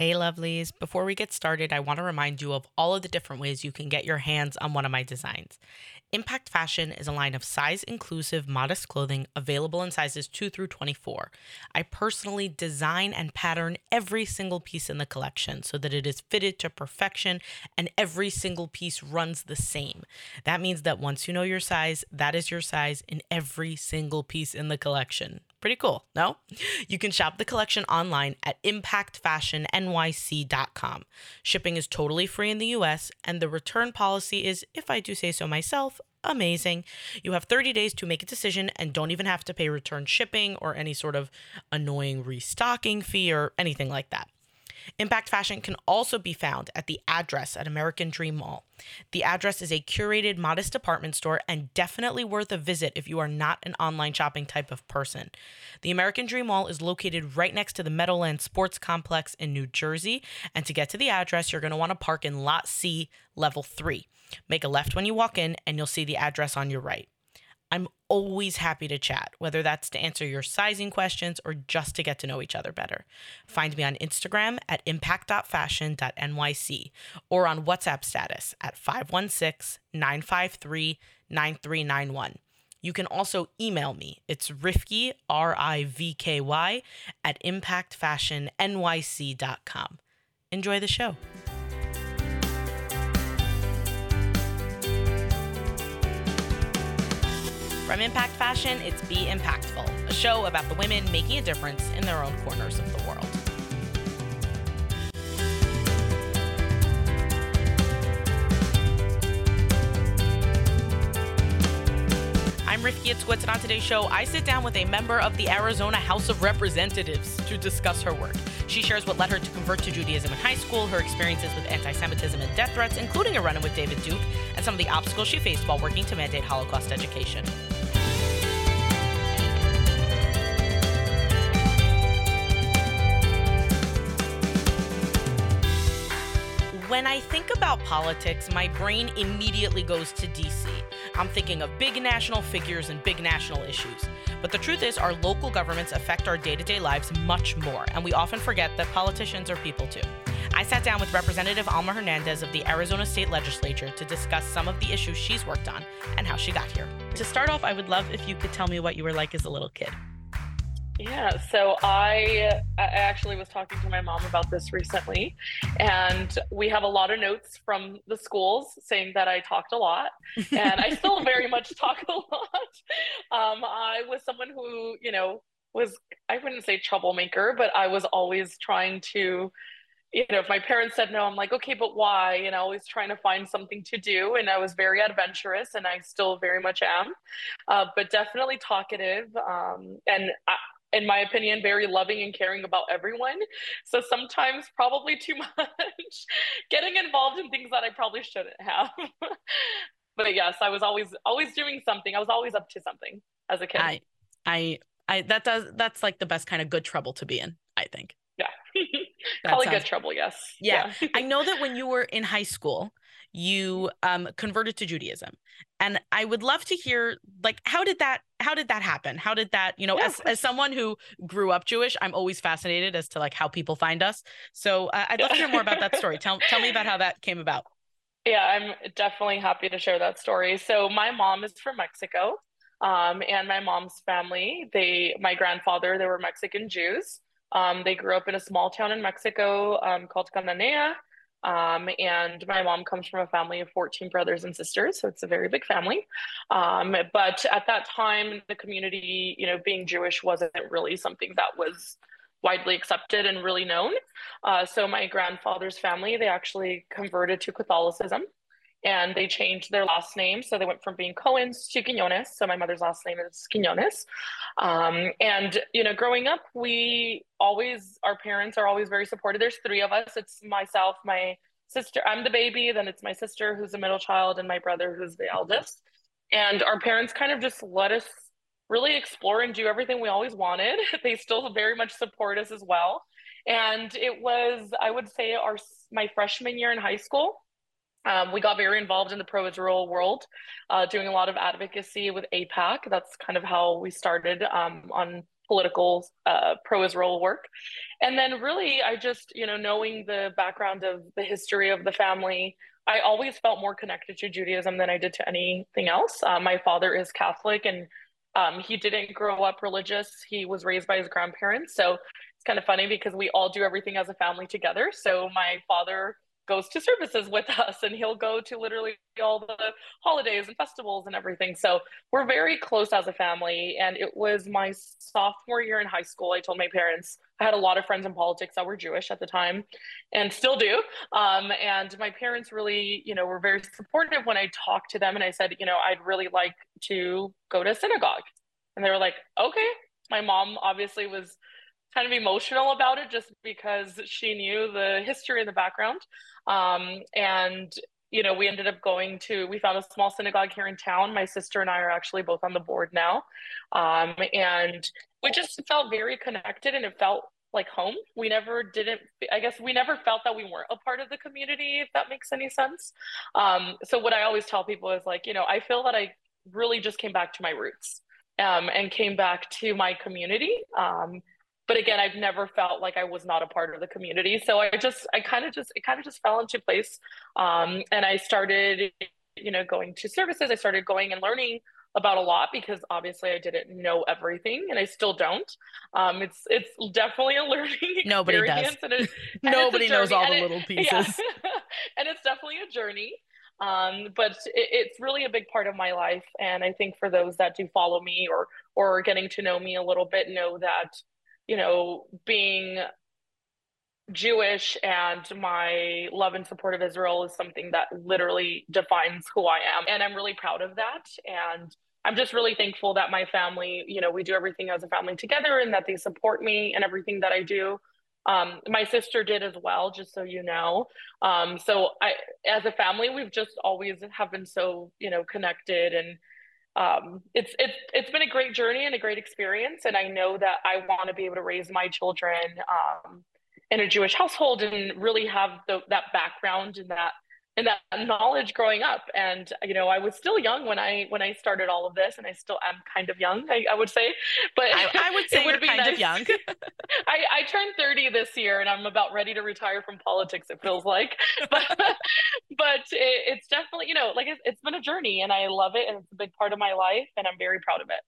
Hey, lovelies. Before we get started, I want to remind you of all of the different ways you can get your hands on one of my designs. Impact Fashion is a line of size inclusive, modest clothing available in sizes 2 through 24. I personally design and pattern every single piece in the collection so that it is fitted to perfection and every single piece runs the same. That means that once you know your size, that is your size in every single piece in the collection. Pretty cool, no? You can shop the collection online at impactfashionnyc.com. Shipping is totally free in the US, and the return policy is, if I do say so myself, amazing. You have 30 days to make a decision and don't even have to pay return shipping or any sort of annoying restocking fee or anything like that. Impact Fashion can also be found at the address at American Dream Mall. The address is a curated, modest department store and definitely worth a visit if you are not an online shopping type of person. The American Dream Mall is located right next to the Meadowlands Sports Complex in New Jersey. And to get to the address, you're going to want to park in Lot C, Level 3. Make a left when you walk in, and you'll see the address on your right. I'm always happy to chat, whether that's to answer your sizing questions or just to get to know each other better. Find me on Instagram at impact.fashion.nyc or on WhatsApp status at 516 953 9391. You can also email me. It's Rivky, R I V K Y, at impactfashionnyc.com. Enjoy the show. From Impact Fashion, it's Be Impactful, a show about the women making a difference in their own corners of the world. I'm Rivky Itzkowitz, and on today's show, I sit down with a member of the Arizona House of Representatives to discuss her work. She shares what led her to convert to Judaism in high school, her experiences with anti Semitism and death threats, including a run in with David Duke, and some of the obstacles she faced while working to mandate Holocaust education. When I think about politics, my brain immediately goes to DC. I'm thinking of big national figures and big national issues. But the truth is, our local governments affect our day to day lives much more, and we often forget that politicians are people too. I sat down with Representative Alma Hernandez of the Arizona State Legislature to discuss some of the issues she's worked on and how she got here. To start off, I would love if you could tell me what you were like as a little kid. Yeah, so I, I actually was talking to my mom about this recently, and we have a lot of notes from the schools saying that I talked a lot, and I still very much talk a lot. Um, I was someone who, you know, was I wouldn't say troublemaker, but I was always trying to, you know, if my parents said no, I'm like, okay, but why? And always trying to find something to do, and I was very adventurous, and I still very much am, uh, but definitely talkative, um, and. I, in my opinion, very loving and caring about everyone. So sometimes, probably too much, getting involved in things that I probably shouldn't have. but yes, I was always always doing something. I was always up to something as a kid. I, I, I that does that's like the best kind of good trouble to be in. I think. Yeah. Call sounds... good trouble. Yes. Yeah. yeah. I know that when you were in high school, you um, converted to Judaism. And I would love to hear like how did that how did that happen? How did that, you know, yeah, as, as someone who grew up Jewish, I'm always fascinated as to like how people find us. So uh, I'd love to hear more about that story. Tell tell me about how that came about. Yeah, I'm definitely happy to share that story. So my mom is from Mexico. Um, and my mom's family, they my grandfather, they were Mexican Jews. Um, they grew up in a small town in Mexico um, called Cananea. Um, and my mom comes from a family of 14 brothers and sisters, so it's a very big family. Um, but at that time, the community, you know, being Jewish wasn't really something that was widely accepted and really known. Uh, so my grandfather's family, they actually converted to Catholicism and they changed their last name. So they went from being Cohens to Quinones. So my mother's last name is Quinones. Um, and, you know, growing up, we always, our parents are always very supportive. There's three of us. It's myself, my sister, I'm the baby, then it's my sister who's the middle child, and my brother who's the eldest. And our parents kind of just let us really explore and do everything we always wanted. They still very much support us as well. And it was, I would say, our my freshman year in high school um, we got very involved in the pro Israel world, uh, doing a lot of advocacy with AIPAC. That's kind of how we started um, on political uh, pro-Israel work. And then really, I just, you know, knowing the background of the history of the family, I always felt more connected to Judaism than I did to anything else. Uh, my father is Catholic and um, he didn't grow up religious. He was raised by his grandparents. So it's kind of funny because we all do everything as a family together. So my father goes to services with us and he'll go to literally all the holidays and festivals and everything. So we're very close as a family. And it was my sophomore year in high school. I told my parents, I had a lot of friends in politics that were Jewish at the time and still do. Um, and my parents really, you know, were very supportive when I talked to them and I said, you know, I'd really like to go to synagogue. And they were like, okay. My mom obviously was kind of emotional about it just because she knew the history and the background. Um, and you know, we ended up going to, we found a small synagogue here in town. My sister and I are actually both on the board now. Um, and we just felt very connected and it felt like home. We never didn't, I guess we never felt that we weren't a part of the community, if that makes any sense. Um, so, what I always tell people is like, you know, I feel that I really just came back to my roots um, and came back to my community. Um, but again i've never felt like i was not a part of the community so i just i kind of just it kind of just fell into place um, and i started you know going to services i started going and learning about a lot because obviously I didn't know everything and I still don't. Um, it's it's definitely a learning experience. Nobody does. And it, and Nobody knows all the it, little pieces. Yeah. and it's definitely a journey. Um, but it, it's really a big part of my life. And I think for those that do follow me or or getting to know me a little bit know that you know, being Jewish and my love and support of Israel is something that literally defines who I am. And I'm really proud of that. And I'm just really thankful that my family, you know, we do everything as a family together and that they support me and everything that I do. Um, my sister did as well, just so you know. Um, so I, as a family, we've just always have been so, you know, connected and um, it's it's it's been a great journey and a great experience, and I know that I want to be able to raise my children um, in a Jewish household and really have the, that background and that and that knowledge growing up. And you know i was still young when i when i started all of this and i still am kind of young i, I would say but i, I would say would you're kind nice. of young. I, I turned 30 this year and i'm about ready to retire from politics it feels like. But but it, it's definitely you know like it's, it's been a journey and i love it and it's a big part of my life and i'm very proud of it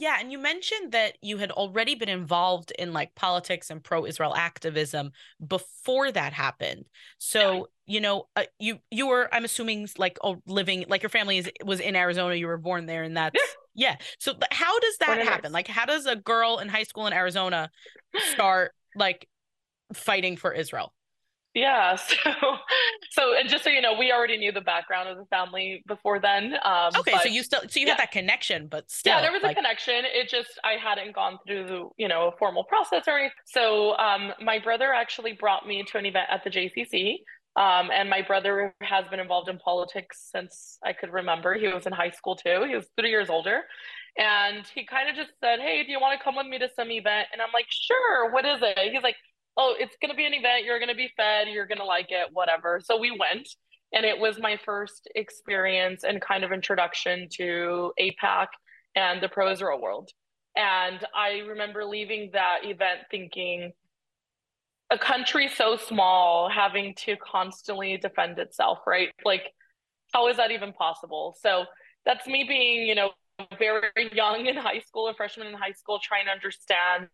yeah, and you mentioned that you had already been involved in like politics and pro-Israel activism before that happened. So, yeah. you know, uh, you you were I'm assuming like oh, living like your family is was in Arizona, you were born there and that's yeah. yeah. So how does that happen? Like how does a girl in high school in Arizona start like fighting for Israel? Yeah. So, so, and just so you know, we already knew the background of the family before then. Um, okay. But, so you still, so you yeah. had that connection, but still. Yeah, there was like... a connection. It just, I hadn't gone through the, you know, a formal process or anything. So, um, my brother actually brought me to an event at the JCC. Um, and my brother has been involved in politics since I could remember. He was in high school too. He was three years older. And he kind of just said, Hey, do you want to come with me to some event? And I'm like, Sure. What is it? He's like, oh, it's going to be an event. You're going to be fed. You're going to like it, whatever. So we went. And it was my first experience and kind of introduction to AIPAC and the pro Israel world. And I remember leaving that event thinking, a country so small having to constantly defend itself, right? Like, how is that even possible? So that's me being, you know, very young in high school, a freshman in high school, trying to understand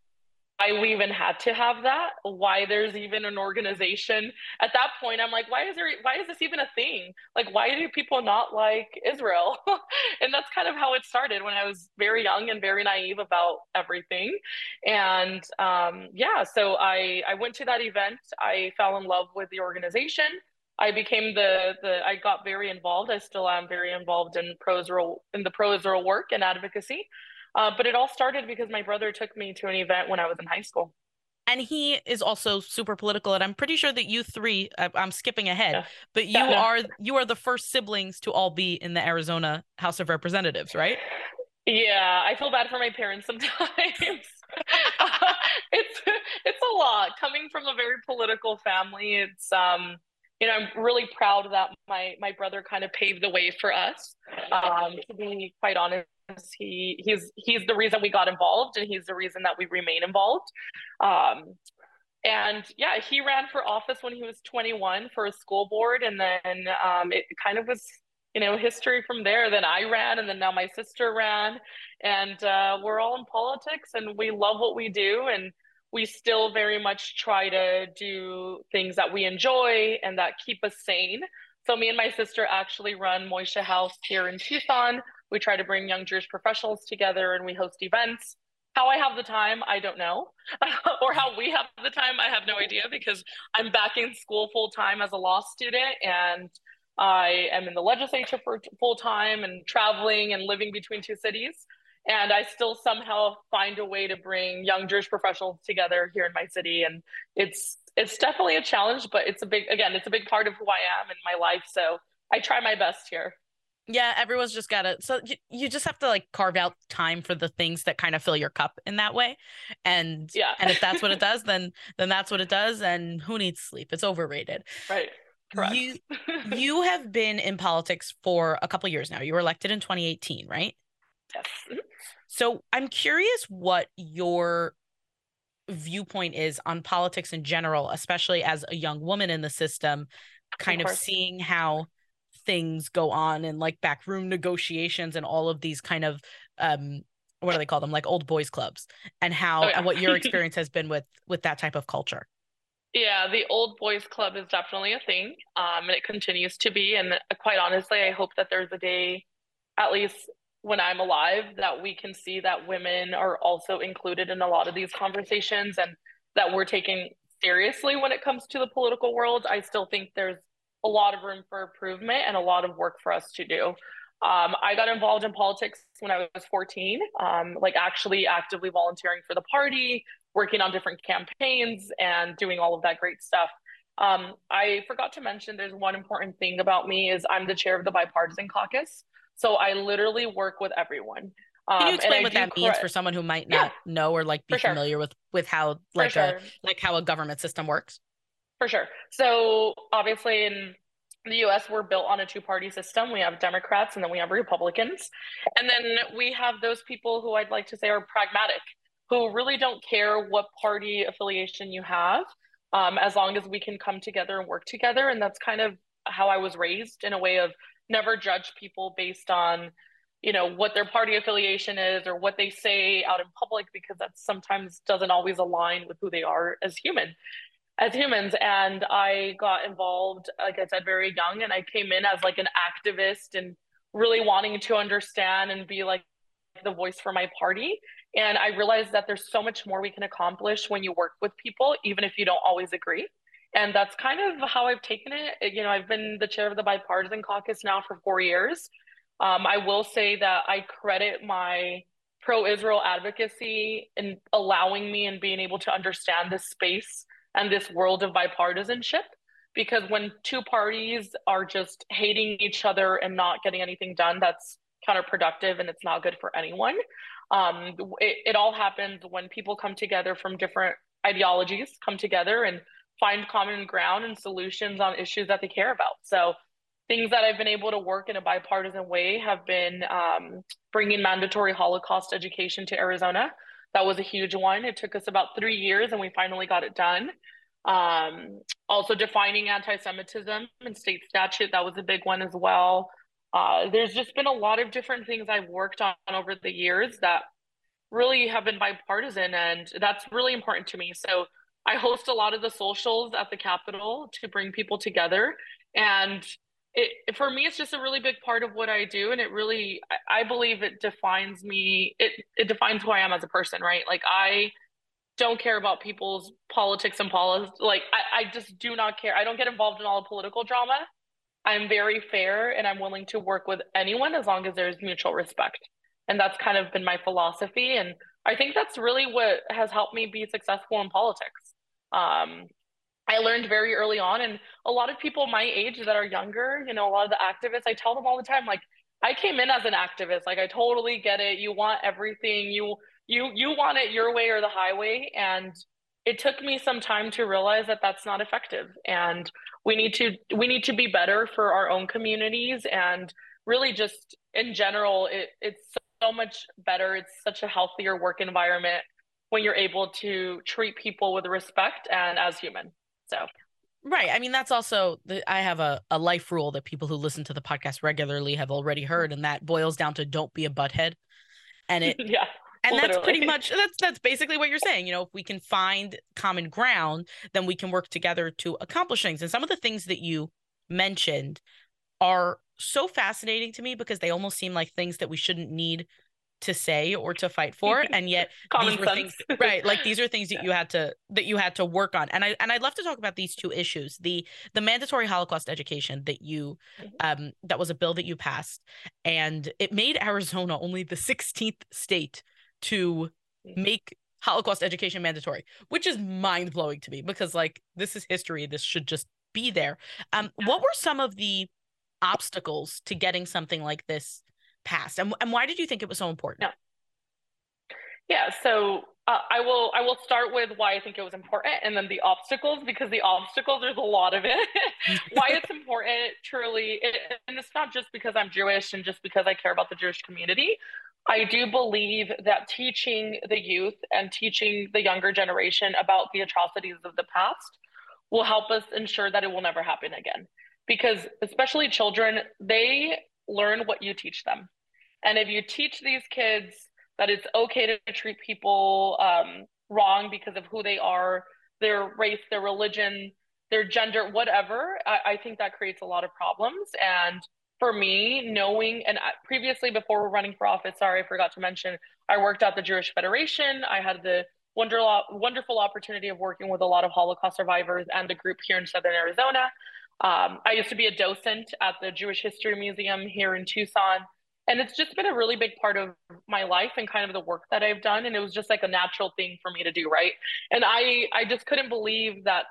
why we even had to have that why there's even an organization. At that point i'm like why is there why is this even a thing? Like why do people not like israel? And that's kind of how it started when i was very young and very naive about everything. And um, yeah so i i went to that event. I fell in love with the organization. I became the the I got very involved. I still am very involved in pro Israel in the pro Israel work and advocacy. Uh, but it all started because my brother took me to an event when I was in high school. And he is also super political, and I'm pretty sure that you three. I'm skipping ahead, yeah. but you yeah. are you are the first siblings to all be in the Arizona House of Representatives, right? Yeah, I feel bad for my parents sometimes. uh, it's it's a lot coming from a very political family. It's um you know, I'm really proud that my my brother kind of paved the way for us. Um, to be quite honest, he he's he's the reason we got involved, and he's the reason that we remain involved. Um, and yeah, he ran for office when he was 21 for a school board, and then um, it kind of was you know history from there. Then I ran, and then now my sister ran, and uh, we're all in politics, and we love what we do, and we still very much try to do things that we enjoy and that keep us sane. So me and my sister actually run Moishe House here in Tucson. We try to bring young Jewish professionals together and we host events. How I have the time, I don't know. or how we have the time, I have no idea because I'm back in school full time as a law student and I am in the legislature for full time and traveling and living between two cities and I still somehow find a way to bring young Jewish professionals together here in my city. And it's it's definitely a challenge, but it's a big again, it's a big part of who I am in my life. So I try my best here. Yeah, everyone's just gotta. So you, you just have to like carve out time for the things that kind of fill your cup in that way, and yeah, and if that's what it does, then then that's what it does. And who needs sleep? It's overrated. Right. Correct. You you have been in politics for a couple years now. You were elected in 2018, right? Yes. Mm-hmm. So I'm curious what your viewpoint is on politics in general, especially as a young woman in the system, kind of, of seeing how things go on and like backroom negotiations and all of these kind of um what do they call them like old boys clubs and how oh, yeah. and what your experience has been with with that type of culture yeah the old boys club is definitely a thing um and it continues to be and quite honestly i hope that there's a day at least when I'm alive that we can see that women are also included in a lot of these conversations and that we're taking seriously when it comes to the political world. I still think there's a lot of room for improvement and a lot of work for us to do. Um, I got involved in politics when I was 14, um, like actually actively volunteering for the party, working on different campaigns, and doing all of that great stuff. Um, I forgot to mention there's one important thing about me is I'm the chair of the bipartisan caucus. So I literally work with everyone. Um, Can you explain what that means for someone who might not yeah, know or like be familiar sure. with with how like a like how a government system works? For sure. So obviously in the US we're built on a two-party system. We have Democrats and then we have Republicans. And then we have those people who I'd like to say are pragmatic, who really don't care what party affiliation you have, um, as long as we can come together and work together. And that's kind of how I was raised in a way of never judge people based on you know what their party affiliation is or what they say out in public because that sometimes doesn't always align with who they are as human as humans. And i got involved like i said very young and i came in as like an activist and really wanting to understand and be like the voice for my party. And i realized that there's so much more we can accomplish when you work with people even if you don't always agree and that's kind of how I've taken it. You know, I've been the chair of the bipartisan caucus now for four years. Um, I will say that I credit my pro Israel advocacy in allowing me and being able to understand this space and this world of bipartisanship. Because when two parties are just hating each other and not getting anything done, that's counterproductive and it's not good for anyone. Um, it, it all happens when people come together from different ideologies, come together and find common ground and solutions on issues that they care about. So things that I've been able to work in a bipartisan way have been um, bringing mandatory Holocaust education to Arizona. That was a huge one. It took us about three years and we finally got it done. Um, also defining anti-Semitism in state statute, that was a big one as well. Uh, there's just been a lot of different things I've worked on over the years that really have been bipartisan and that's really important to me. So I host a lot of the socials at the Capitol to bring people together. And it, for me, it's just a really big part of what I do. And it really, I believe it defines me, it, it defines who I am as a person, right? Like, I don't care about people's politics and politics. Like, I, I just do not care. I don't get involved in all the political drama. I'm very fair and I'm willing to work with anyone as long as there's mutual respect. And that's kind of been my philosophy. And I think that's really what has helped me be successful in politics um, I learned very early on, and a lot of people my age that are younger, you know, a lot of the activists, I tell them all the time, like, I came in as an activist. Like, I totally get it. You want everything. You you you want it your way or the highway, and it took me some time to realize that that's not effective and we need to we need to be better for our own communities and really just in general it, it's so much better it's such a healthier work environment when you're able to treat people with respect and as human so Right. I mean, that's also the, I have a, a life rule that people who listen to the podcast regularly have already heard, and that boils down to don't be a butthead. And it yeah. And literally. that's pretty much that's that's basically what you're saying. You know, if we can find common ground, then we can work together to accomplish things. And some of the things that you mentioned are so fascinating to me because they almost seem like things that we shouldn't need to say or to fight for and yet these were sense. things right like these are things that yeah. you had to that you had to work on and i and i'd love to talk about these two issues the the mandatory holocaust education that you mm-hmm. um that was a bill that you passed and it made arizona only the 16th state to mm-hmm. make holocaust education mandatory which is mind-blowing to me because like this is history this should just be there um what were some of the obstacles to getting something like this passed and, and why did you think it was so important? Yeah, yeah so uh, i will i will start with why i think it was important and then the obstacles because the obstacles there's a lot of it. Why it's important truly it, and it's not just because i'm jewish and just because i care about the jewish community. I do believe that teaching the youth and teaching the younger generation about the atrocities of the past will help us ensure that it will never happen again. Because especially children they learn what you teach them and if you teach these kids that it's okay to treat people um, wrong because of who they are, their race, their religion, their gender, whatever, I, I think that creates a lot of problems. And for me, knowing, and previously before we're running for office, sorry, I forgot to mention, I worked at the Jewish Federation. I had the wonderful, wonderful opportunity of working with a lot of Holocaust survivors and a group here in Southern Arizona. Um, I used to be a docent at the Jewish History Museum here in Tucson and it's just been a really big part of my life and kind of the work that I've done. And it was just like a natural thing for me to do right? And I I just couldn't believe that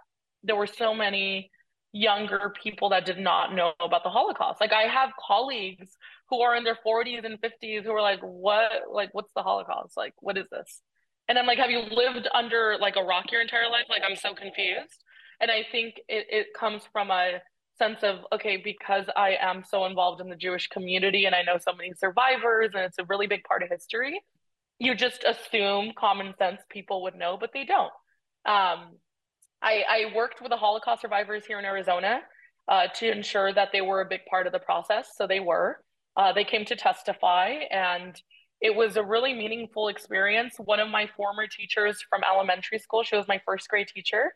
there were so many younger people that did not know about the Holocaust. Like I have colleagues who are in their 40s and 50s who are like what? Like what's the Holocaust? Like what is this? And I'm like have you lived under like a rock your entire life? Like I'm so confused. And I think it, it comes from a sense of okay because i am so involved in the jewish community and i know so many survivors and it's a really big part of history you just assume common sense people would know but they don't. Um, I, I, worked with the holocaust survivors here in arizona uh, to ensure that they were a big part of the process so they were. Uh, they came to testify and it was a really meaningful experience. One of my former teachers from elementary school she was my first grade teacher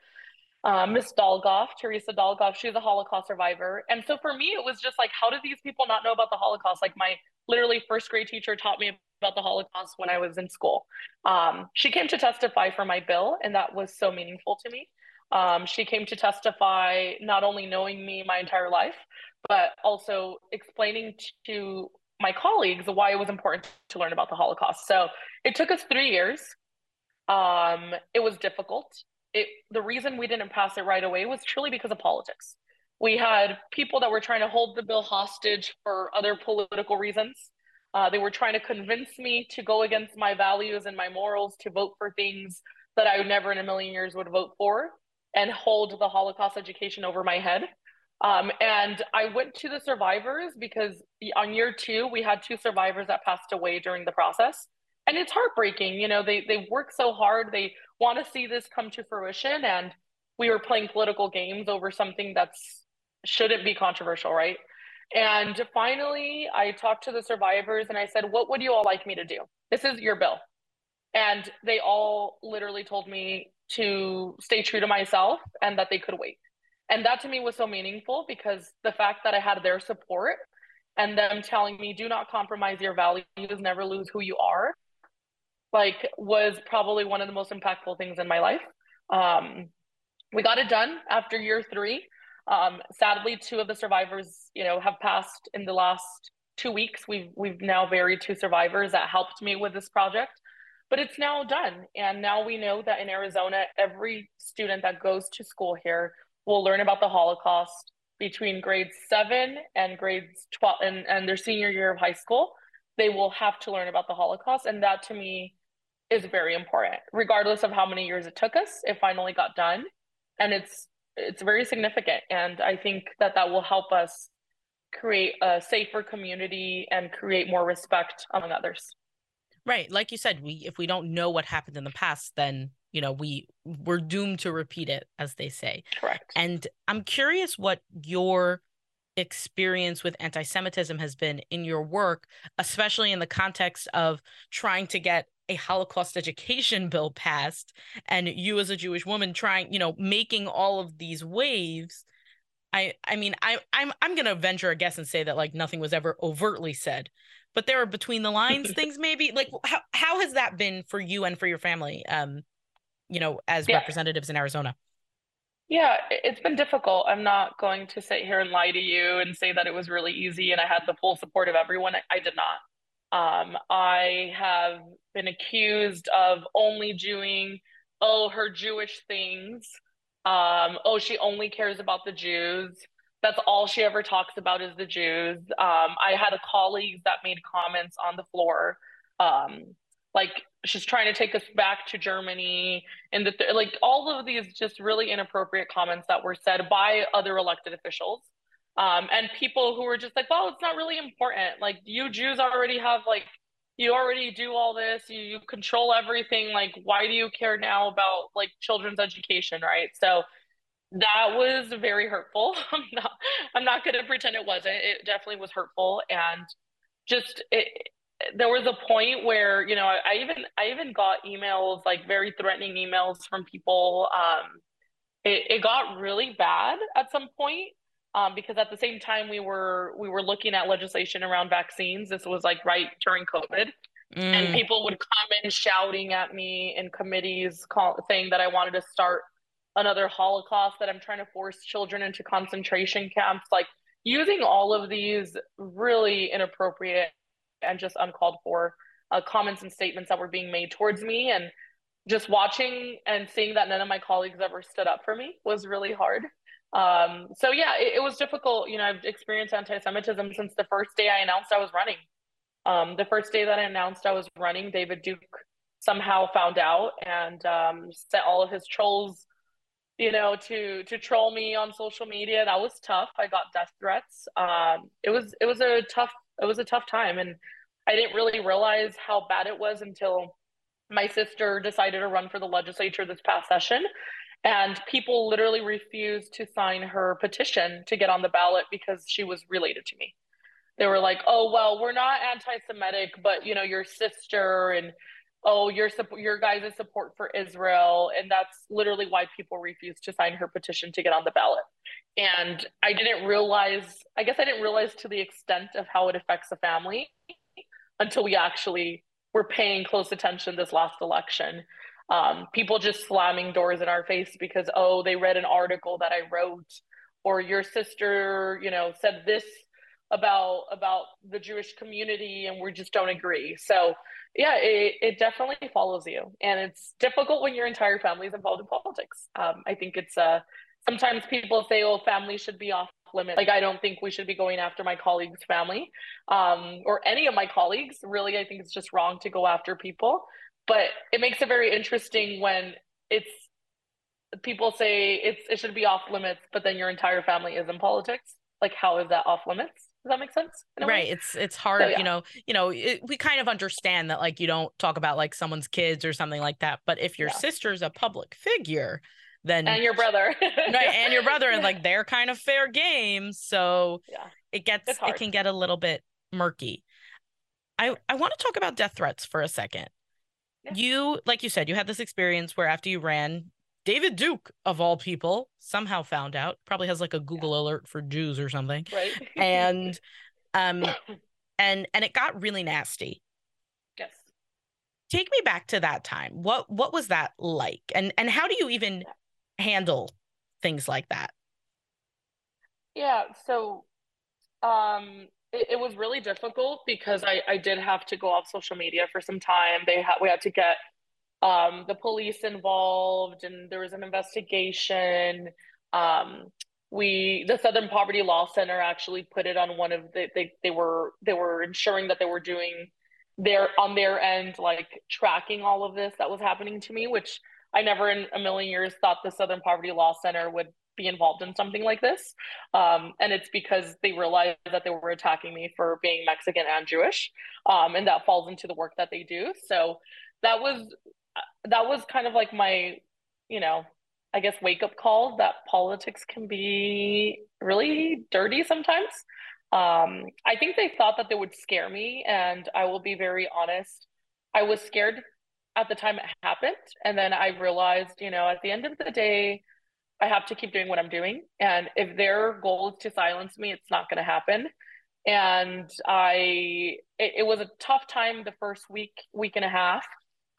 um, Miss Dolgoff, Teresa Dolgoff, she's a Holocaust survivor. And so for me, it was just like, how did these people not know about the Holocaust? Like my literally first grade teacher taught me about the Holocaust when I was in school. Um, she came to testify for my bill, and that was so meaningful to me. Um, she came to testify not only knowing me my entire life, but also explaining to my colleagues why it was important to learn about the Holocaust. So it took us three years. Um, it was difficult it the reason we didn't pass it right away was truly because of politics. We had people that were trying to hold the bill hostage for other political reasons. Uh, they were trying to convince me to go against my values and my morals to vote for things that I would never in a million years would vote for and hold the Holocaust education over my head. Um, and I went to the survivors because on year two, we had two survivors that passed away during the process and it's heartbreaking you know they they work so hard they want to see this come to fruition and we were playing political games over something that's shouldn't be controversial right? And finally i talked to the survivors and i said what would you all like me to do? This is your bill. And they all literally told me to stay true to myself and that they could wait. And that to me was so meaningful because the fact that i had their support and them telling me do not compromise your values never lose who you are like was probably one of the most impactful things in my life. Um, we got it done after year three. Um, sadly, two of the survivors, you know, have passed in the last two weeks. We've we've now buried two survivors that helped me with this project, but it's now done. And now we know that in Arizona, every student that goes to school here will learn about the Holocaust between grades seven and grades 12 and, and their senior year of high school. They will have to learn about the Holocaust. And that to me is very important, regardless of how many years it took us. It finally got done, and it's it's very significant. And I think that that will help us create a safer community and create more respect among others. Right, like you said, we if we don't know what happened in the past, then you know we we're doomed to repeat it, as they say. Correct. And I'm curious what your experience with anti Semitism has been in your work, especially in the context of trying to get a Holocaust education bill passed and you as a Jewish woman trying, you know, making all of these waves. I I mean, I I'm I'm gonna venture a guess and say that like nothing was ever overtly said, but there are between the lines things maybe. Like how how has that been for you and for your family? Um, you know, as yeah. representatives in Arizona. Yeah, it's been difficult. I'm not going to sit here and lie to you and say that it was really easy and I had the full support of everyone. I did not. Um, I have been accused of only doing, oh, her Jewish things. Um, oh, she only cares about the Jews. That's all she ever talks about is the Jews. Um, I had a colleague that made comments on the floor um, like she's trying to take us back to Germany and the th- like all of these just really inappropriate comments that were said by other elected officials. Um, and people who were just like, well, it's not really important. Like you Jews already have like you already do all this, you, you control everything. Like, why do you care now about like children's education, right? So that was very hurtful. I'm not I'm not gonna pretend it wasn't. It definitely was hurtful and just it there was a point where you know I, I, even I even got emails like very threatening emails from people. Um, it, it got really bad at some point um, because at the same time we were we were looking at legislation around vaccines. This was like right during COVID, mm. and people would come in shouting at me in committees, call, saying that I wanted to start another Holocaust, that I'm trying to force children into concentration camps, like using all of these really inappropriate and just uncalled for uh, comments and statements that were being made towards me. And just watching and seeing that none of my colleagues ever stood up for me was really hard. Um, so yeah, it, it, was difficult. You know, I've experienced anti-Semitism since the first day I announced I was running. Um, the first day that I announced I was running, David Duke somehow found out and um, sent all of his trolls, you know, to to troll me on social media. That was tough. I got death threats. Um, it was it was a tough it was a tough time and I didn't really realize how bad it was until my sister decided to run for the legislature this past session and people literally refused to sign her petition to get on the ballot because she was related to me. They were like, "Oh, well, we're not anti-Semitic, but you know, your sister and oh, your your guys' support for Israel." And that's literally why people refused to sign her petition to get on the ballot. And I didn't realize, I guess I didn't realize to the extent of how it affects a family until we actually were paying close attention this last election. Um, people just slamming doors in our face because, oh, they read an article that I wrote, or your sister, you know, said this about about the Jewish community, and we just don't agree. So, yeah, it, it definitely follows you, and it's difficult when your entire family is involved in politics. Um, I think it's a sometimes people say, oh, family should be off limit. Like, I don't think we should be going after my colleague's family um, or any of my colleagues. Really, I think it's just wrong to go after people. But it makes it very interesting when it's people say it's it should be off limits, but then your entire family is in politics. Like, how is that off limits? Does that make sense? Right. Way? It's it's hard, so, yeah. you know. You know, it, we kind of understand that, like, you don't talk about like someone's kids or something like that. But if your yeah. sister's a public figure, then and your brother. Right and your brother and like they're kind of fair game so yeah it gets it can get a little bit murky. I i want to talk about death threats for a second. Yeah. you like you said you had this experience where after you ran david duke of all people somehow found out probably has like a google yeah. alert for jews or something. Right. And um and and it got really nasty. Yes. Take me back to that time. What what was that like? And and how do you even yeah handle things like that? Yeah, so um it, it, was really difficult because I, I did have to go off social media for some time. They had we had to get um the police involved and there was an investigation. Um we the Southern Poverty Law Center actually put it on one of the they they were they were ensuring that they were doing they're on their end like tracking all of this that was happening to me which i never in a million years thought the southern poverty law center would be involved in something like this. Um, and it's because they realized that they were attacking me for being mexican and jewish. Um, and that falls into the work that they do. So that was that was kind of like my you know i guess wake up call that politics can be really dirty sometimes. Um, I think they thought that they would scare me, and I will be very honest. I was scared at the time it happened, and then I realized, you know, at the end of the day, I have to keep doing what I'm doing, and if their goal is to silence me, it's not going to happen. And I, it, it was a tough time the first week, week and a half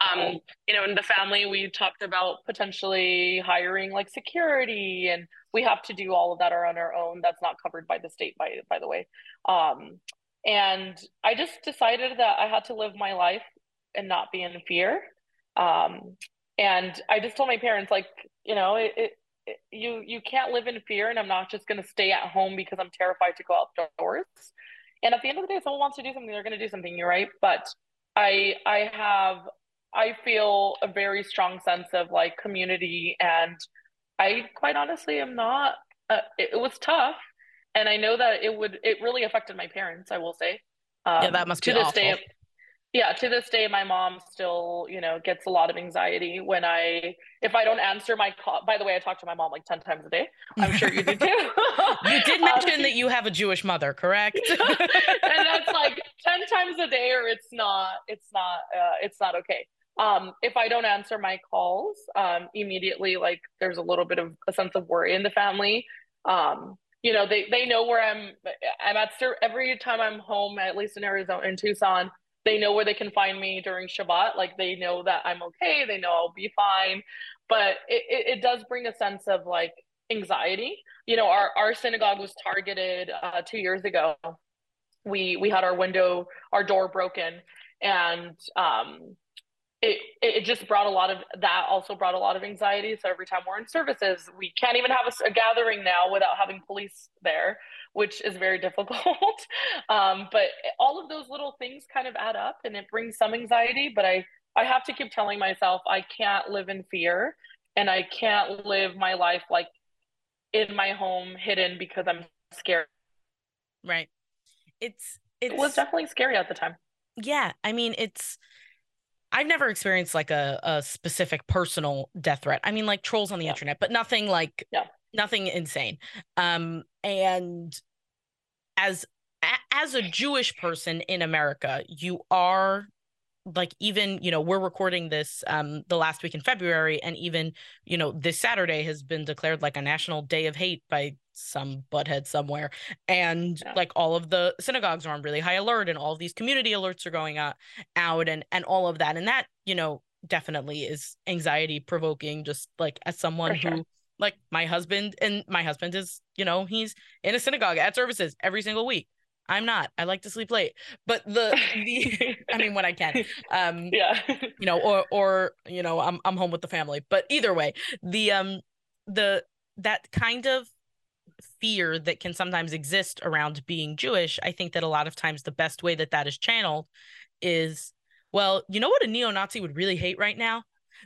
um, you know, in the family, we talked about potentially hiring like security, and we have to do all of that on our own. That's not covered by the state, by by the way. Um, and I just decided that I had to live my life and not be in fear. Um, and I just told my parents, like, you know, it, it, it you you can't live in fear, and I'm not just going to stay at home because I'm terrified to go outdoors. And at the end of the day, if someone wants to do something, they're going to do something. You're right, but I I have I feel a very strong sense of like community, and I quite honestly am not. Uh, it, it, was tough, and I know that it would. It really affected my parents. I will say. Um, yeah, that must be to this awful. day. Yeah, to this day, my mom still, you know, gets a lot of anxiety when I, if I don't answer my call. By the way, I talk to my mom like ten times a day. I'm sure you do too. you did mention um, that you have a Jewish mother, correct? and that's like ten times a day, or it's not. It's not. Uh, it's not okay um, if I don't answer my calls um, immediately, like there's a little bit of a sense of worry in the family. Um, you know, they they know where I'm. I'm at every time I'm home, at least in Arizona, in Tucson. They know where they can find me during Shabbat. Like they know that I'm okay. They know I'll be fine. But it, it, it does bring a sense of like anxiety. You know, our our synagogue was targeted uh, two years ago. We we had our window, our door broken, and um, it it just brought a lot of that also brought a lot of anxiety. So every time we're in services we can't even have a, a gathering now without having police there which is very difficult. Um, but all of those little things kind of add up and it brings some anxiety but i i have to keep telling myself i can't live in fear and i can't live my life like in my home hidden because i'm scared. Right. It's, it's it was definitely scary at the time. Yeah. I mean it's I've never experienced like a, a specific personal death threat. I mean, like trolls on the yeah. internet, but nothing like yeah. nothing insane. Um, and as as a Jewish person in America, you are like even you know we're recording this um the last week in february and even you know this saturday has been declared like a national day of hate by some butthead somewhere and yeah. like all of the synagogues are on really high alert and all of these community alerts are going out out and and all of that and that you know definitely is anxiety provoking just like as someone sure. who like my husband and my husband is you know he's in a synagogue at services every single week I'm not. I like to sleep late. But the the I mean when I can. Um yeah. you know, or or you know, I'm I'm home with the family. But either way, the um the that kind of fear that can sometimes exist around being Jewish, I think that a lot of times the best way that that is channeled is well, you know what a neo-Nazi would really hate right now?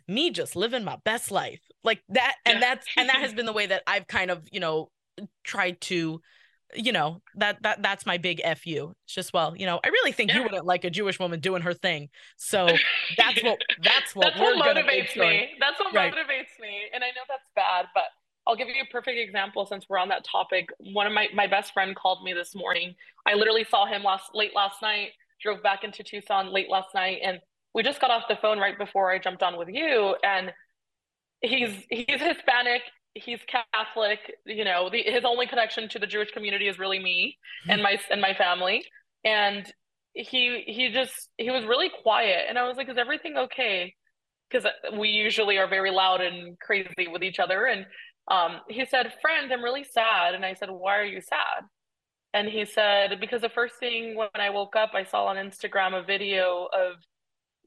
Me just living my best life. Like that and that's and that has been the way that I've kind of, you know, tried to you know that that that's my big fu it's just well you know i really think yeah. you wouldn't like a jewish woman doing her thing. So that's what that's what that's what motivates me. That's what right. motivates me. And i know that's bad but i'll give you a perfect example since we're on that topic. One of my my best friend called me this morning. I literally saw him last late last night drove back into tucson late last night and we just got off the phone right before i jumped on with you. And he's he's hispanic he's Catholic. You know, the, his only connection to the Jewish community is really me and my and my family. And he he just he was really quiet, and I was like, "Is everything okay?" Because we usually are very loud and crazy with each other. And um, he said, "Friend, I'm really sad." And I said, "Why are you sad?" And he said, "Because the first thing when I woke up, I saw on Instagram a video of."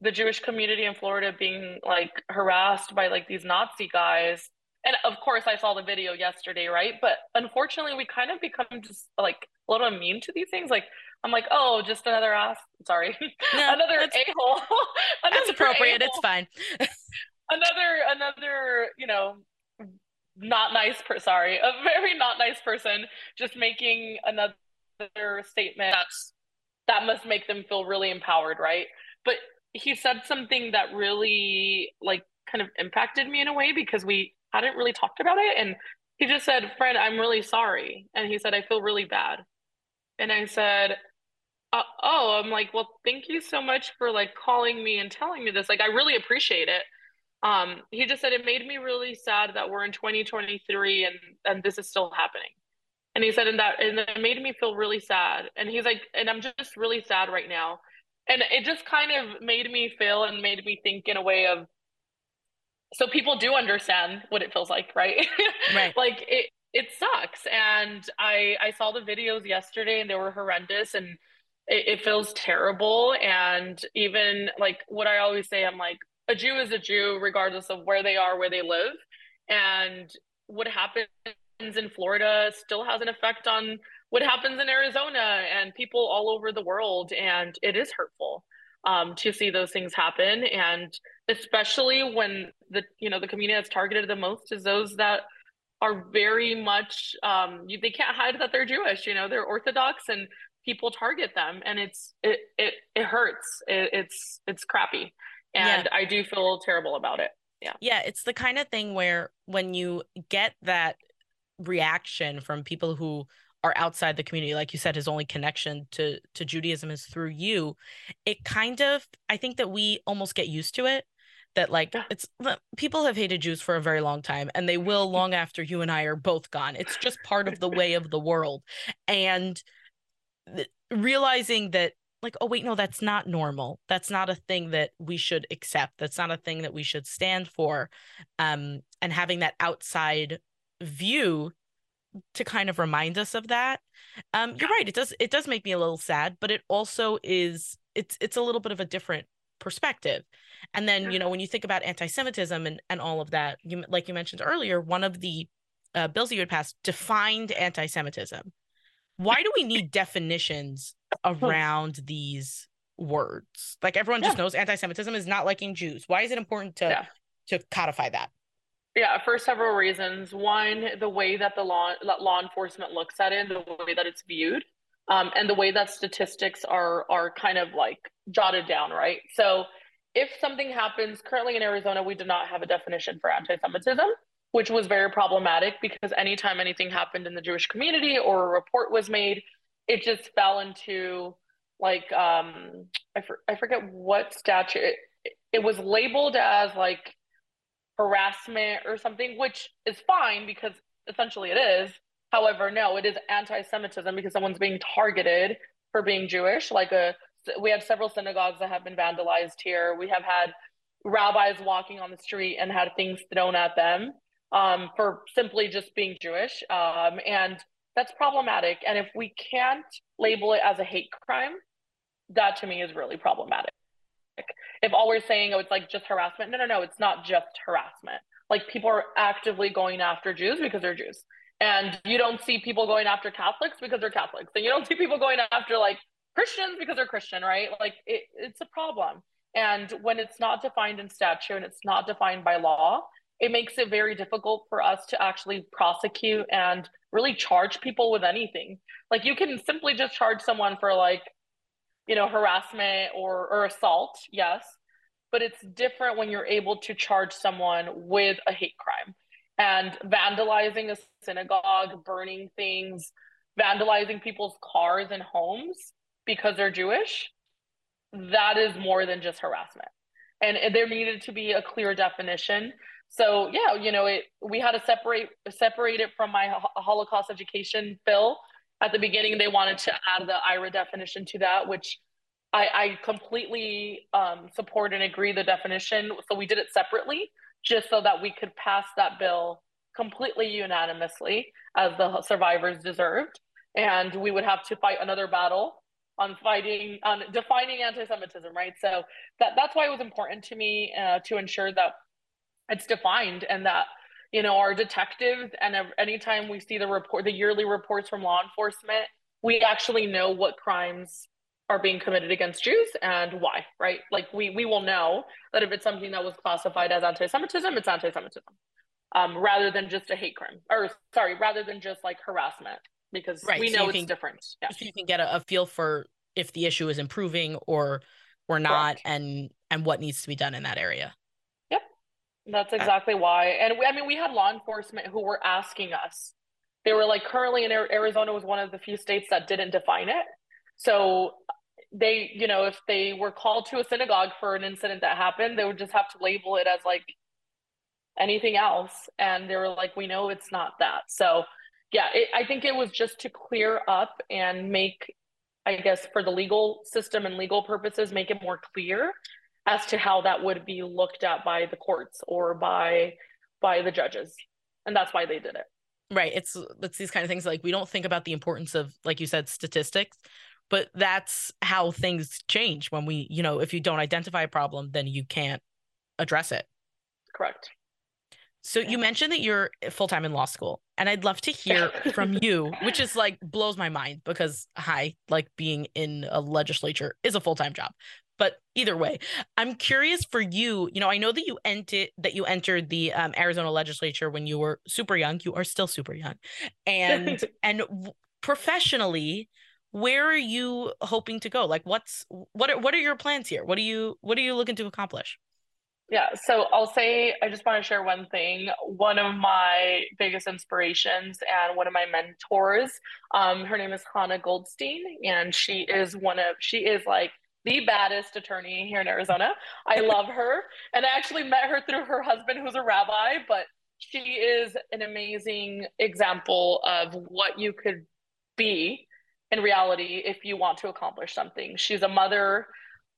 the Jewish community in Florida being like harassed by like these Nazi guys and of course I saw the video yesterday, right? But unfortunately, we kind of become just like a little mean to these things. Like I'm like, oh, just another ass. Sorry, no, another a hole. that's appropriate. A-hole. It's fine. another, another, you know, not nice. Per- sorry, a very not nice person just making another statement that's that must make them feel really empowered, right? But he said something that really like kind of impacted me in a way because we hadn't really talked about it and he just said, "Friend, I'm really sorry." And he said, "I feel really bad." And I said, uh, "Oh, I'm like, well, thank you so much for like calling me and telling me this. Like, I really appreciate it." Um, he just said it made me really sad that we're in 2023 and and this is still happening. And he said, and that and it made me feel really sad. And he's like, and I'm just really sad right now. And it just kind of made me feel and made me think in a way of so people do understand what it feels like, right? Right. like it it sucks. And I I saw the videos yesterday and they were horrendous and it, it feels terrible. And even like what I always say, I'm like, a Jew is a Jew, regardless of where they are, where they live. And what happens in Florida still has an effect on what happens in Arizona and people all over the world. And it is hurtful um, to see those things happen. And especially when the, you know, the community that's targeted the most is those that are very much, um, you, they can't hide that they're Jewish, you know, they're Orthodox and people target them and it's, it, it, it hurts. It, it's, it's crappy. And yeah. I do feel terrible about it. Yeah. Yeah. It's the kind of thing where when you get that reaction from people who are outside the community like you said his only connection to to judaism is through you it kind of i think that we almost get used to it that like it's people have hated jews for a very long time and they will long after you and i are both gone. It's just part of the way of the world. And th- realizing that like oh wait no that's not normal. That's not a thing that we should accept. That's not a thing that we should stand for. Um and having that outside view to kind of remind us of that. Um, you're right. It does it does make me a little sad, but it also is it's it's a little bit of a different perspective. And then you know when you think about anti-Semitism and and all of that, you like you mentioned earlier, one of the uh, bills that you had passed defined anti-Semitism. Why do we need definitions around these words? Like everyone just yeah. knows anti-Semitism is not liking Jews. Why is it important to yeah. to codify that? Yeah, for several reasons. One, the way that the law that law enforcement looks at it, the way that it's viewed, um, and the way that statistics are are kind of like jotted down, right? So, if something happens currently in Arizona, we do not have a definition for anti-Semitism, which was very problematic because anytime anything happened in the Jewish community or a report was made, it just fell into like um, I for, I forget what statute it, it was labeled as like harassment or something, which is fine because essentially it is. However, no, it is anti-Semitism because someone's being targeted for being Jewish. Like a, we have several synagogues that have been vandalized here. We have had rabbis walking on the street and had things thrown at them um, for simply just being Jewish, um, and that's problematic. And if we can't label it as a hate crime, that to me is really problematic if all we're saying oh it's like just harassment no no no it's not just harassment. Like people are actively going after jews because they're jews. And you don't see people going after catholics because they're catholics. And you don't see people going after like christians because they're christian right? Like it, it's a problem. And when it's not defined in statute and it's not defined by law it makes it very difficult for us to actually prosecute and really charge people with anything. Like you can simply just charge someone for like you know, harassment or, or assault, yes. But it's different when you're able to charge someone with a hate crime and vandalizing a synagogue, burning things, vandalizing people's cars and homes because they're Jewish. That is more than just harassment. And there needed to be a clear definition. So yeah, you know, it we had to separate separate it from my Holocaust education bill at the beginning they wanted to add the IHRA definition to that, which I, I completely um, support and agree the definition. So we did it separately just so that we could pass that bill completely unanimously as the survivors deserved. And we would have to fight another battle on fighting on defining anti-Semitism, right? So that that's why it was important to me uh, to ensure that it's defined and that you know, our detectives and anytime we see the report, the yearly reports from law enforcement, we actually know what crimes are being committed against Jews and why, right? Like we we will know that if it's something that was classified as anti-Semitism, it's anti-Semitism, um, rather than just a hate crime, or sorry, rather than just like harassment, because right. we know so it's can, different. Yeah. So you can get a, a, feel for if the issue is improving or we're not, Correct. and and what needs to be done in that area. That's exactly why. And we, I mean, we had law enforcement who were asking us. They were like, currently in Arizona was one of the few states that didn't define it. So they, you know, if they were called to a synagogue for an incident that happened, they would just have to label it as like anything else. And they were like, we know it's not that. So, yeah, it, I think it was just to clear up and make, I guess, for the legal system and legal purposes, make it more clear as to how that would be looked at by the courts or by by the judges. And that's why they did it. Right. It's it's these kind of things like we don't think about the importance of, like you said, statistics but that's how things change when we you know if you don't identify a problem then you can't address it correct so you mentioned that you're full-time in law school and i'd love to hear from you which is like blows my mind because hi like being in a legislature is a full-time job but either way i'm curious for you you know i know that you entered that you entered the um, arizona legislature when you were super young you are still super young. And and professionally where are you hoping to go? Like what's what are what are your plans here? What are you what are you looking to accomplish? Yeah so i'll say i just want to share one thing. One of my biggest inspirations and one of my mentors um her name is hannah goldstein and she is one of she is like the baddest attorney here in arizona i love her and i actually met her through her husband who's a rabbi but she is an amazing example of what you could be in reality if you want to accomplish something. She's a mother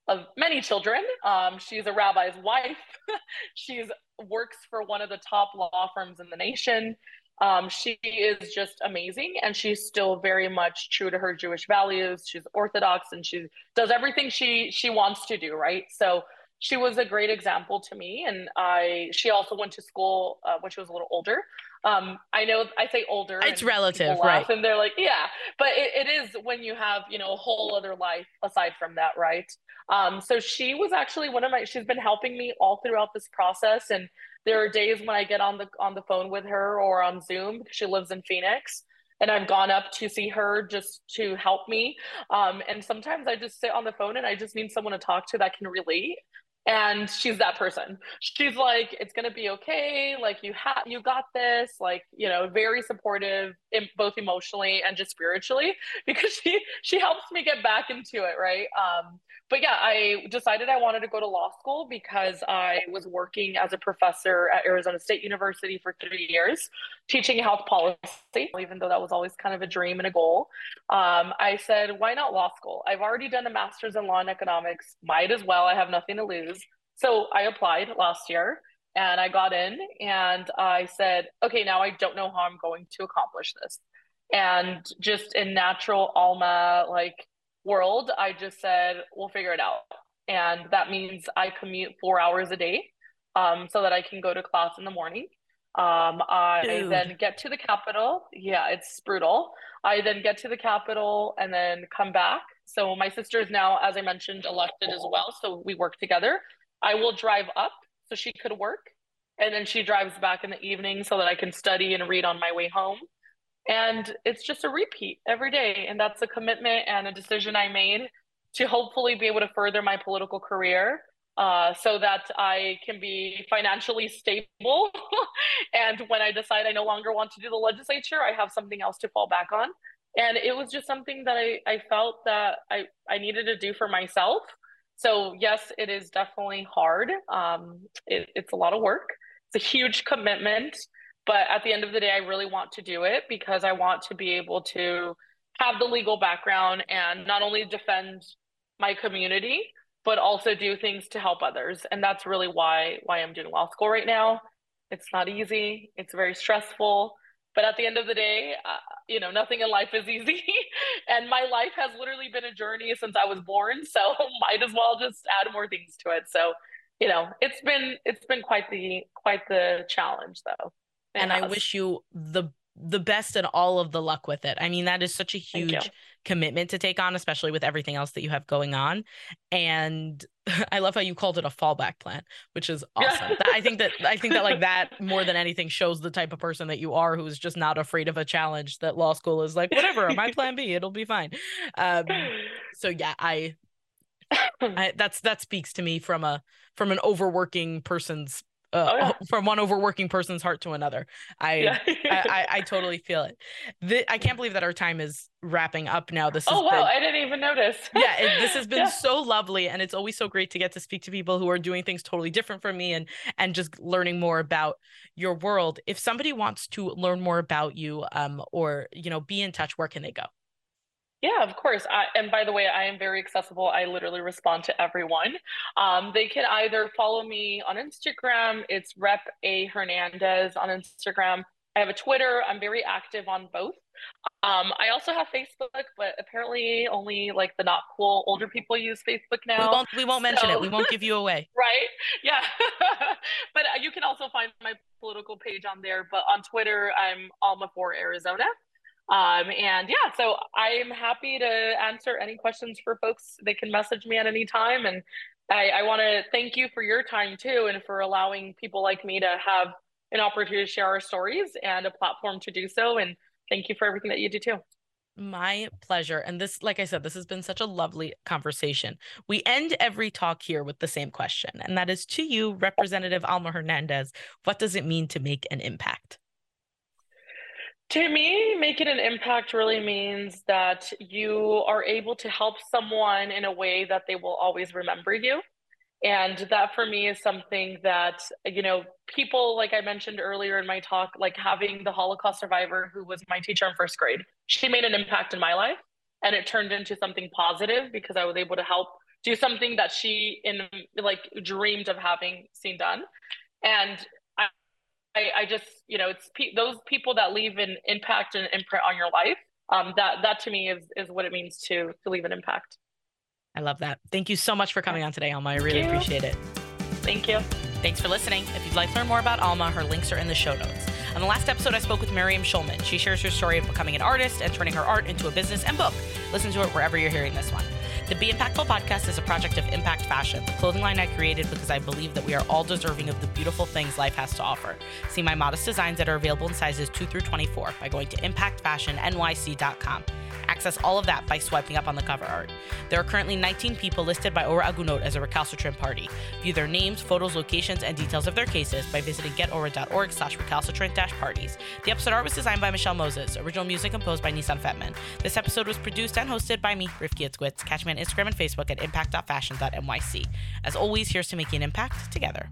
of many children. Um, she's a rabbi's wife. she's works for one of the top law firms in the nation. Um, she is just amazing, and she's still very much true to her Jewish values. She's Orthodox, and she does everything she she wants to do. Right. So she was a great example to me, and I. She also went to school uh, when she was a little older. Um, I know I say older. It's relative, right? And they're like, yeah, but it, it is when you have you know a whole other life aside from that, right? Um, so she was actually one of my. She's been helping me all throughout this process, and there are days when I get on the on the phone with her or on Zoom because she lives in Phoenix, and I've gone up to see her just to help me. Um, and sometimes I just sit on the phone and I just need someone to talk to that can relate and she's that person. She's like it's gonna be okay like you have you got this like you know very supportive in both emotionally and just spiritually because she she helps me get back into it right? Um but yeah i decided i wanted to go to law school because i was working as a professor at arizona state university for three years teaching health policy even though that was always kind of a dream and a goal. Um, i said why not law school? I've already done a master's in law and economics. Might as well. I have nothing to lose so I applied last year and I got in and I said, okay, now I don't know how I'm going to accomplish this. And just in natural Alma like world, I just said, we'll figure it out. And that means I commute four hours a day um, so that I can go to class in the morning. Um, I Dude. then get to the capital. Yeah, it's brutal. I then get to the capital and then come back. So my sister is now, as I mentioned, elected as well. So we work together. I will drive up so she could work. And then she drives back in the evening so that I can study and read on my way home. And it's just a repeat every day. And that's a commitment and a decision I made to hopefully be able to further my political career uh, so that I can be financially stable. and when I decide I no longer want to do the legislature, I have something else to fall back on. And it was just something that I, I felt that I, I needed to do for myself so yes, it is definitely hard. Um, it, it's a lot of work. It's a huge commitment, but at the end of the day, I really want to do it because I want to be able to have the legal background and not only defend my community, but also do things to help others. And that's really why why I'm doing law school right now. It's not easy. It's very stressful. But at the end of the day, uh, you know, nothing in life is easy. and my life has literally been a journey since I was born. So might as well just add more things to it. So, you know, it's been it's been quite the quite the challenge though. and has. I wish you the the best and all of the luck with it. I mean, that is such a huge commitment to take on, especially with everything else that you have going on. And I love how you called it a fallback plan, which is awesome. I think that I think that like that more than anything shows the type of person that you are, who's just not afraid of a challenge. That law school is like, whatever, my plan B, it'll be fine. Um, so yeah, I, I that's that speaks to me from a from an overworking person's uh, oh, yeah. from one overworking person's heart to another. I, yeah. I, I, I totally feel it. The, I can't believe that our time is wrapping up now. This is oh wow, been, I didn't even notice. yeah, it, this has been yeah. so lovely, and it's always so great to get to speak to people who are doing things totally different from me, and and just learning more about your world. If somebody wants to learn more about you, um, or you know, be in touch, where can they go? Yeah, of course. I, and by the way, I am very accessible. I literally respond to everyone. Um, they can either follow me on Instagram. It's Rep A Hernandez on Instagram. I have a Twitter. I'm very active on both. Um, I also have Facebook, but apparently only like the not cool older people use Facebook now. We won't, we won't mention so, it. We won't give you away. right? Yeah. but uh, you can also find my political page on there. But on Twitter, I'm Alma for Arizona. Um, and yeah, so I'm happy to answer any questions for folks. They can message me at any time. And I, I want to thank you for your time too, and for allowing people like me to have an opportunity to share our stories and a platform to do so. And thank you for everything that you do too. My pleasure. And this, like I said, this has been such a lovely conversation. We end every talk here with the same question, and that is to you, Representative Alma Hernandez, what does it mean to make an impact? To me, making an impact really means that you are able to help someone in a way that they will always remember you. And that for me is something that, you know, people, like I mentioned earlier in my talk, like having the Holocaust survivor who was my teacher in first grade, she made an impact in my life and it turned into something positive because I was able to help do something that she in like dreamed of having seen done. And I, I just, you know, it's pe- those people that leave an impact and imprint on your life. Um, that that to me is is what it means to to leave an impact. I love that. Thank you so much for coming on today, Alma. I really appreciate it. Thank you. Thanks for listening. If you'd like to learn more about Alma, her links are in the show notes. On the last episode, I spoke with Miriam Schulman. She shares her story of becoming an artist and turning her art into a business and book. Listen to it wherever you're hearing this one. The Be Impactful podcast is a project of Impact Fashion, the clothing line I created because I believe that we are all deserving of the beautiful things life has to offer. See my modest designs that are available in sizes 2 through 24 by going to impactfashionnyc.com. Access all of that by swiping up on the cover art. There are currently 19 people listed by Ora Agunot as a recalcitrant party. View their names, photos, locations, and details of their cases by visiting getora.org slash recalcitrant parties. The episode art was designed by Michelle Moses. Original music composed by Nissan Fetman. This episode was produced and hosted by me, Rifki Itzkowitz. Catch me on Instagram and Facebook at impact.fashion.nyc. As always, here's to making an impact together.